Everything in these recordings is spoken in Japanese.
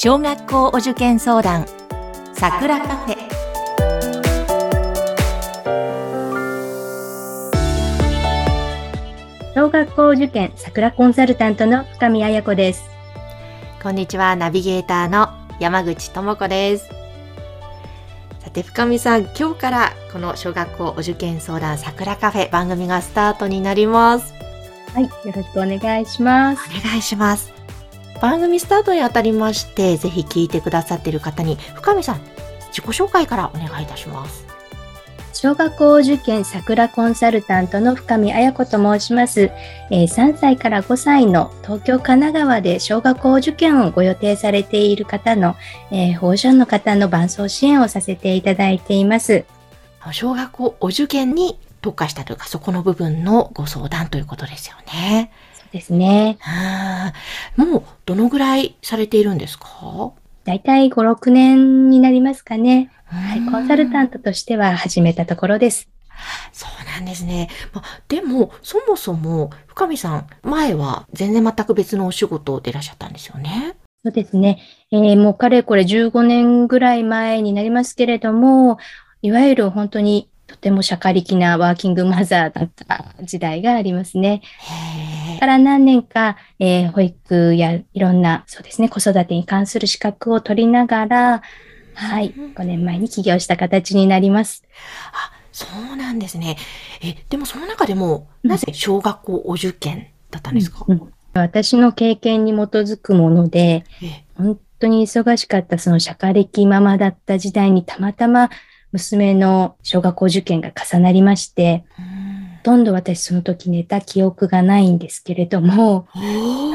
小学校お受験相談さくらカフェ小学校受験桜コンサルタントの深見彩子です。こんにちはナビゲーターの山口智子ですさて深見さん今日からこの小学校お受験相談さくらカフェ番組がスタートになりますはい、よろしくお願いします。お願いします番組スタートにあたりましてぜひ聞いてくださっている方に深見さん自己紹介からお願いいたします。小学校受験桜コンサルタントの深見彩子と申します、えー3歳から5歳の東京、神奈川で小学校受験をご予定されている方の、えー保護者の方の伴走支援をさせていただいています。小学校お受験に特化したというかそこの部分のご相談ということですよねですね。もうどのぐらいされているんですか？だいたい5、6年になりますかね。はい、コンサルタンントとしては始めたところです。そうなんですね。まあ、でも、そもそも、深見さん、前は全然全く別のお仕事でいらっしゃったんですよね？そうですね。えーもうかれこれ15年ぐらい前になりますけれども、いわゆる本当にとても社会的なワーキングマザーだった時代がありますね。へえ。から何年か、えー保育やいろんな、そうですね、子育てに関する資格を取りながら、はい、5年前に起業した形になります。あ、そうなんですね。え、でもその中でも、うん。なぜ小学校お受験だったんですか、うんうん。私の経験に基づくもので、え本当に忙しかったその社会的ママだった時代にたまたま娘の小学校受験が重なりまして、うとんど私その時寝た記憶がないんですけれども、お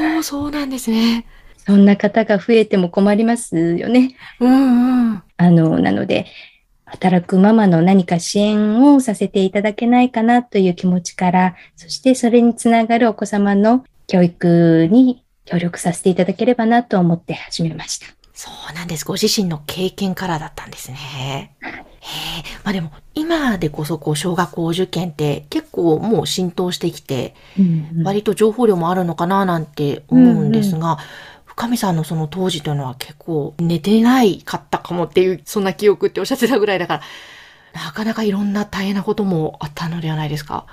ー、そうなんですね。そんな方が増えても困りますよね。うんうん。あの、なので、働くママの何か支援をさせていただけないかなという気持ちから、そしてそれにつながるお子様の教育に協力させていただければなと思って始めました。そうなんです。ご自身の経験からだったんですね。へえ。まあでも、今でこそ、こう、小学校受験って結構もう浸透してきて、割と情報量もあるのかななんて思うんですが、深見さんのその当時というのは結構寝てないかったかもっていう、そんな記憶っておっしゃってたぐらいだから、なかなかいろんな大変なこともあったのではないですか？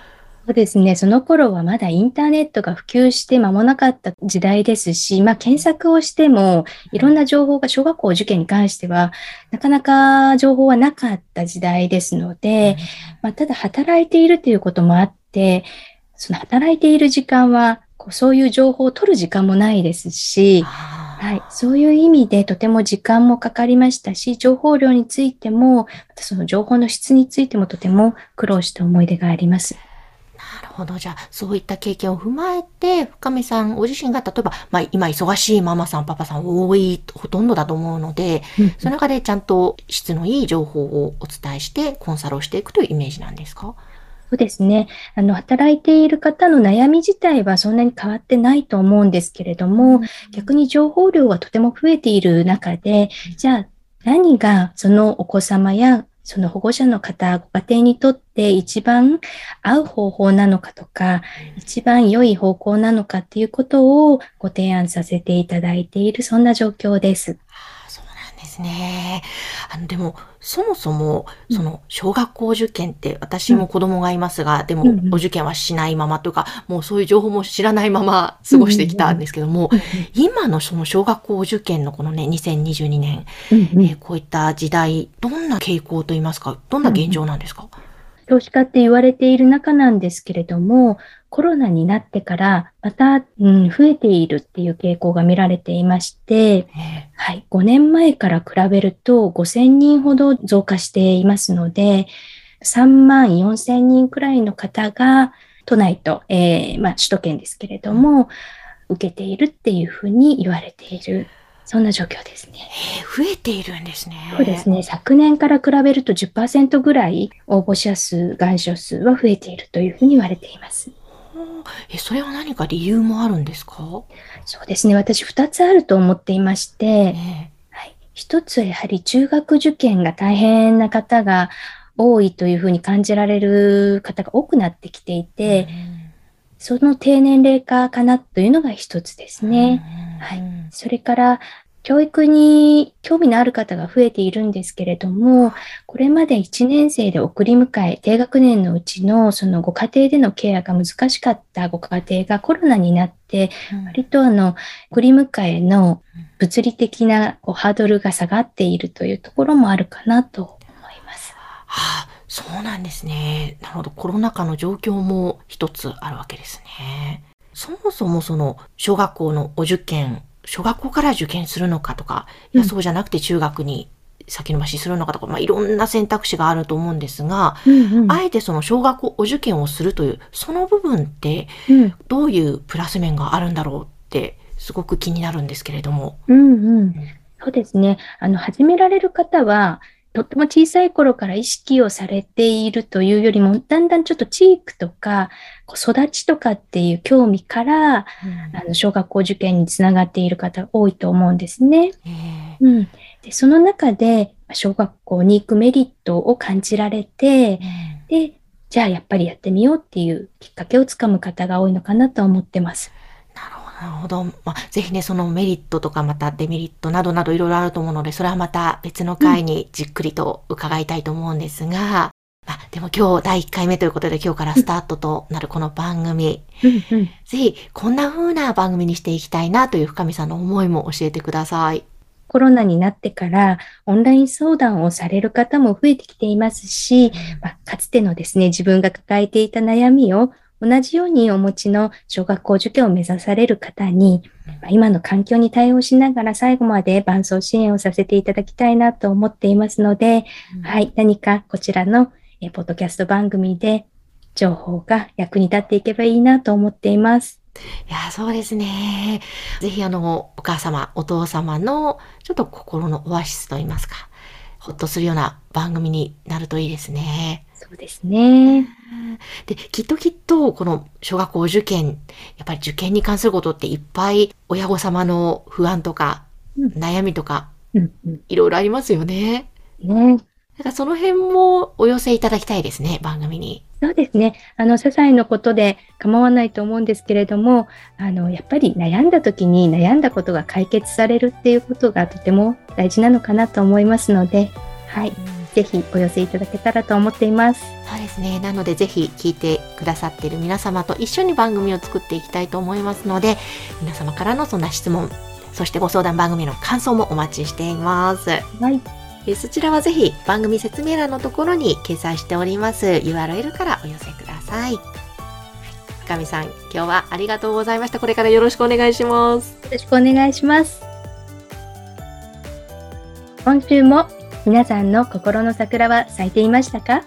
そうですね。その頃はまだインターネットが普及して間もなかった時代ですし、まあ検索をしてもいろんな情報が小学校受験に関してはなかなか情報はなかった時代ですので、まあただ働いているということもあって、その働いている時間はこうそういう情報を取る時間もないですし、ははい、そういう意味でとても時間もかかりましたし、情報量についても、その情報の質についてもとても苦労した思い出があります。ほど。じゃあ、そういった経験を踏まえて、深見さんご自身が、例えば、まあ、今忙しいママさん、パパさん多い、ほとんどだと思うので、その中でちゃんと質のいい情報をお伝えして、コンサルをしていくというイメージなんですか？そうですね。あの、働いている方の悩み自体はそんなに変わってないと思うんですけれども、逆に情報量はとても増えている中で、じゃあ何がそのお子様やその保護者の方、ご家庭にとって一番合う方法なのかとか、一番良い方向なのかっていうことをご提案させていただいている、そんな状況です。ですね。あの、でも、そもそも、うん。その、小学校受験って、私も子供がいますが、でもうんう、ん。お受験はしないままとか、もうそういう情報も知らないまま過ごしてきたんですけども、今のその小学校受験のこのね、2022年、うんうん。えーこういった時代、どんな傾向といいますか、どんな現状なんですか、少子化って言われている中なんですけれども、コロナになってからまた、うん、増えているっていう傾向が見られていまして、えはい、5年前から比べると5000人ほど増加していますので、3万4000人くらいの方が都内と、えーまあ、首都圏ですけれども、受けているっていうふうに言われている、そんな状況ですね。えー増えているんですね。そうですね。昨年から比べると10%ぐらい応募者数、願書数は増えているというふうに言われています。え、それは何か理由もあるんですか？そうですね。私2つあると思っていまして、えはい、一つはやはり中学受験が大変な方が多いというふうに感じられる方が多くなってきていて、その低年齢化かなというのが一つですね。はい。それから教育に興味のある方が増えているんですけれども、これまで1年生で送り迎え、低学年のうちのそのご家庭でのケアが難しかったご家庭がコロナになって、割とあの、送り迎えの物理的なこうハードルが下がっているというところもあるかなと思います。はあ、そうなんですね。なるほど。コロナ禍の状況も一つあるわけですね。そもそもその小学校のお受験小学校から受験するのかとか、いや、そうじゃなくて中学に先延ばしするのかとか、まあ、いろんな選択肢があると思うんですが、うんうん、あえてその小学校お受験をするという、その部分って、どういうプラス面があるんだろうって、すごく気になるんですけれども。うんうん。そうですね。あの、始められる方は、とっても小さい頃から意識をされているというよりも、だんだんちょっと地域とか、育ちとかっていう興味から、うん、あの小学校受験につながっている方多いと思うんですね。うん、でその中で、小学校に行くメリットを感じられて、で、じゃあやっぱりやってみようっていうきっかけをつかむ方が多いのかなと思ってます。なるほど。まあ、ぜひね、そのメリットとかまたデメリットなどなどいろいろあると思うので、それはまた別の回にじっくりと伺いたいと思うんですが、うん、まあ、でも今日第1回目ということで今日からスタートとなるこの番組、うんうん、ぜひこんな風な番組にしていきたいなという深見さんの思いも教えてください。コロナになってからオンライン相談をされる方も増えてきていますし、まあ、かつてのですね、自分が抱えていた悩みを同じようにお持ちの小学校受験を目指される方に、今の環境に対応しながら最後まで伴走支援をさせていただきたいなと思っていますので、うん、はい、何かこちらのえポッドキャスト番組で情報が役に立っていけばいいなと思っています。いや、そうですね。ぜひあの、お母様、お父様のちょっと心のオアシスといいますか、ほっとするような番組になるといいですね。そうですね。で、きっときっと、この小学校受験、やっぱり受験に関することっていっぱい親御様の不安とか、うん、悩みとか、いろいろありますよね。ね。だからその辺もお寄せいただきたいですね、番組に。そうですね。あの、些細なことで構わないと思うんですけれども、あの、やっぱり悩んだ時に悩んだことが解決されるっていうことがとても大事なのかなと思いますので、はい。うんぜひお寄せいただけたらと思っています。そうですね。なのでぜひ聞いてくださっている皆様と一緒に番組を作っていきたいと思いますので、皆様からのそんな質問、そしてご相談番組の感想もお待ちしています。はい。えそちらはぜひ番組説明欄のところに掲載しております URL からお寄せください。深見さん、今日はありがとうございました。これからよろしくお願いします。よろしくお願いします。今週も皆さんの心の桜は咲いていましたか？